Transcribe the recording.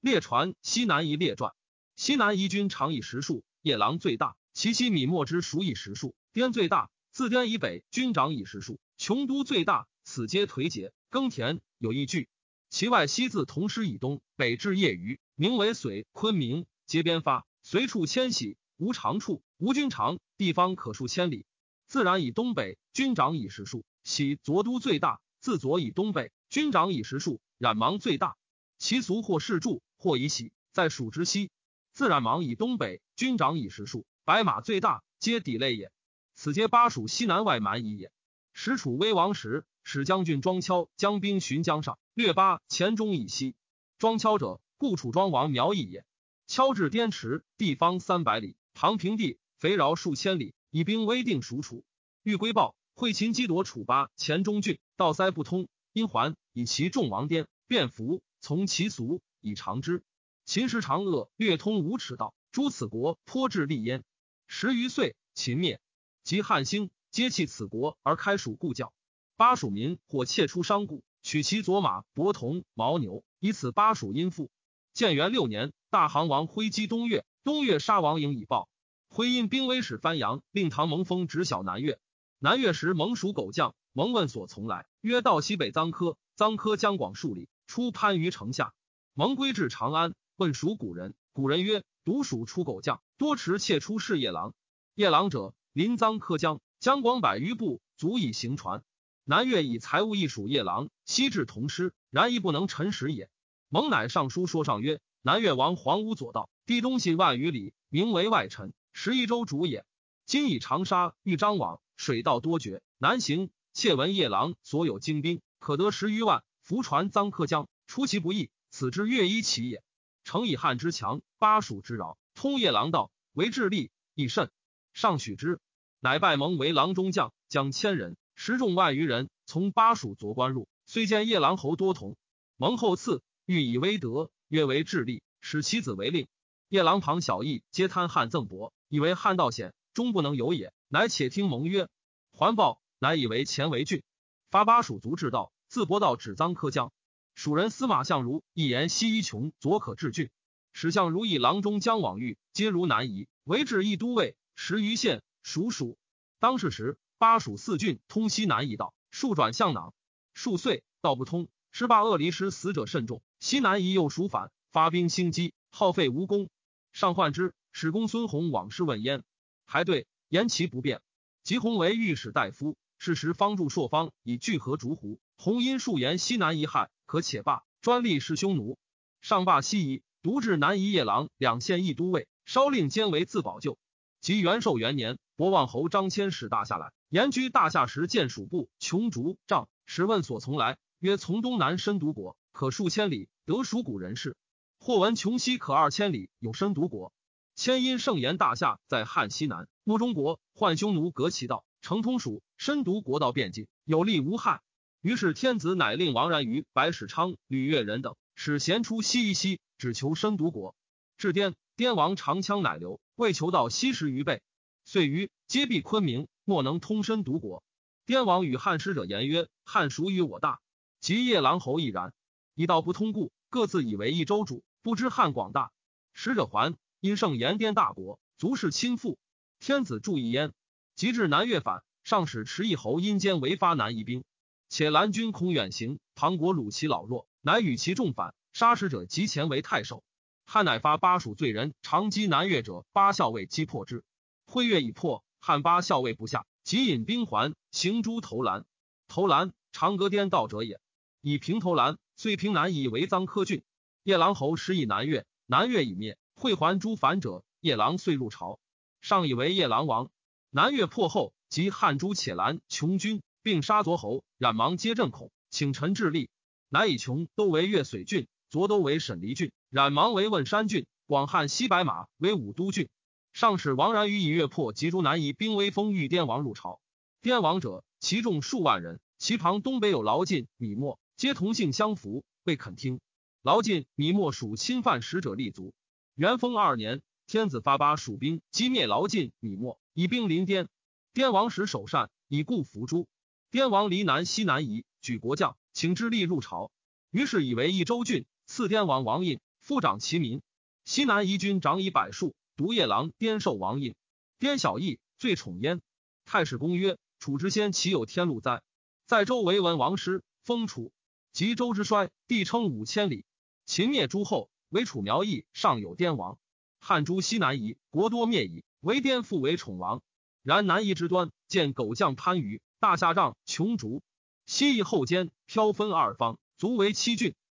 列传西南夷列传。西南夷军长以十数，夜郎最大，其妻米莫之属以十数。滇最大，自滇以北军长以十数。琼都最大，此皆颓竭耕田有一句。其外西自同师以东北至业余，名为绥、昆明，皆边发，随处迁徙，无长处，无君长，地方可数千里。自然以东北军长以十数，喜左都最大。自左以东北军长以十数，染芒最大。其俗或是著，或以喜，在蜀之西。自然芒以东北军长以十数，白马最大，皆底类也。此皆巴蜀西南外蛮夷也。时楚威王时，使将军庄敲将兵巡江上，略巴黔中以西。庄敲者，故楚庄王苗裔也。敲至滇池，地方三百里，唐平地，肥饶数千里，以兵威定蜀楚。欲归报，会秦击夺楚巴黔中郡，道塞不通，因还以其众王颠，便服从其俗以长之。秦时长恶略通无耻道，诸此国颇至利焉。十余岁，秦灭，及汉兴。皆弃此国而开蜀故教。巴蜀民或窃出商贾，取其左马、伯铜、牦牛，以此巴蜀殷富。建元六年，大行王挥击东越，东越杀王营以报。挥因兵威使番阳，令唐蒙封直小南越。南越时蒙属狗将，蒙问所从来，曰到西北臧科。臧科将广数里，出番禺城下。蒙归至长安，问属古人，古人曰：独属出狗将，多持窃出是夜郎。夜郎者，临臧科将。江广百余步，足以行船。南越以财物易属夜郎，西至同师，然亦不能陈实也。蒙乃上书说上曰：南越王黄屋左道，地东西万余里，名为外臣，十一州主也。今以长沙豫章网，水道多绝，难行。窃闻夜郎所有精兵，可得十余万，浮船臧克江，出其不意，此之越一其也。诚以汉之强，巴蜀之饶，通夜郎道，为智力亦甚，上许之。乃拜蒙为郎中将，将千人，十众万余人，从巴蜀夺关入。虽见夜郎侯多同，蒙后赐，欲以威德，约为智力，使其子为令。夜郎旁小义皆贪汉赠帛，以为汉道险，终不能有也。乃且听蒙曰：环抱，乃以为前为郡，发巴蜀族至道，自博道指臧科江。蜀人司马相如一言西夷穷，左可治郡。使相如以郎中将往遇，皆如南夷，为至一都尉，十余县属。蜀当世时，巴蜀四郡通西南一道，数转向囊，数岁道不通，失罢恶离师死者甚众。西南夷又属反，发兵兴击，耗费无功。上患之，使公孙弘往事问焉，还对言其不便。吉弘为御史大夫，是时方助朔方以聚合逐胡。弘因数言西南夷害，可且罢，专利是匈奴。上罢西夷，独至南夷夜郎两县一都尉，稍令监为自保救。及元寿元年。博望侯张骞使大夏来，言居大夏时，见蜀部穷竹杖，使问所从来，曰：从东南深独国，可数千里，得蜀古人士。或闻穷西可二千里，有深独国。迁因盛言大夏在汉西南，莫中国，患匈奴隔其道，成通蜀，深独国道便尽，有利无害。于是天子乃令王然于白史昌、吕越人等，使贤出西夷西，只求身独国。至滇，滇王长枪乃留，为求到西十余倍。遂于皆避昆明，莫能通身独国。滇王与汉使者言曰：“汉属于我大，及夜郎侯亦然。一道不通故，各自以为一州主，不知汉广大。使者还，因盛言滇大国，足是亲附。天子注意焉。及至南越反，上使持义侯阴间为发南夷兵，且蓝军恐远行，唐国虏其老弱，乃与其众反，杀使者及前为太守。汉乃发巴蜀罪人长击南越者，八校尉击破之。”会月已破，汉八校尉不下，即引兵还，行诸投兰。投兰，长葛颠道者也。以平投兰，遂平南以为臧科郡。夜郎侯时以南越，南越已灭，会还诸反者，夜郎遂入朝，上以为夜郎王。南越破后，即汉诸且兰穷军，并杀卓侯冉芒，皆震恐，请臣致力，乃以穷都为越水郡，卓都为沈黎郡，冉芒为汶山郡，广汉西白马为武都郡。上使王然于以越破及诸南夷兵威封御滇王入朝，滇王者其众数万人，其旁东北有劳晋、米墨，皆同姓相符，未肯听。劳晋、米墨属侵犯使者立足。元丰二年，天子发巴蜀兵击灭劳晋、米墨，以兵临滇。滇王使首善，以故伏诛。滇王离南西南夷，举国将，请之力入朝。于是以为益州郡，赐滇王王印，复长其民。西南夷军长以百数，独夜郎颠受王印。颠小义，最宠焉。太史公曰：楚之先岂有天禄哉？在周为文王师，封楚。及周之衰，地称五千里。秦灭诸后，为楚苗裔尚有滇王。汉诸西南夷，国多灭矣，唯颠复为宠王。然南夷之端，见狗将番禺，大夏帐，穷竹。西夷后坚，飘分二方，足为七郡。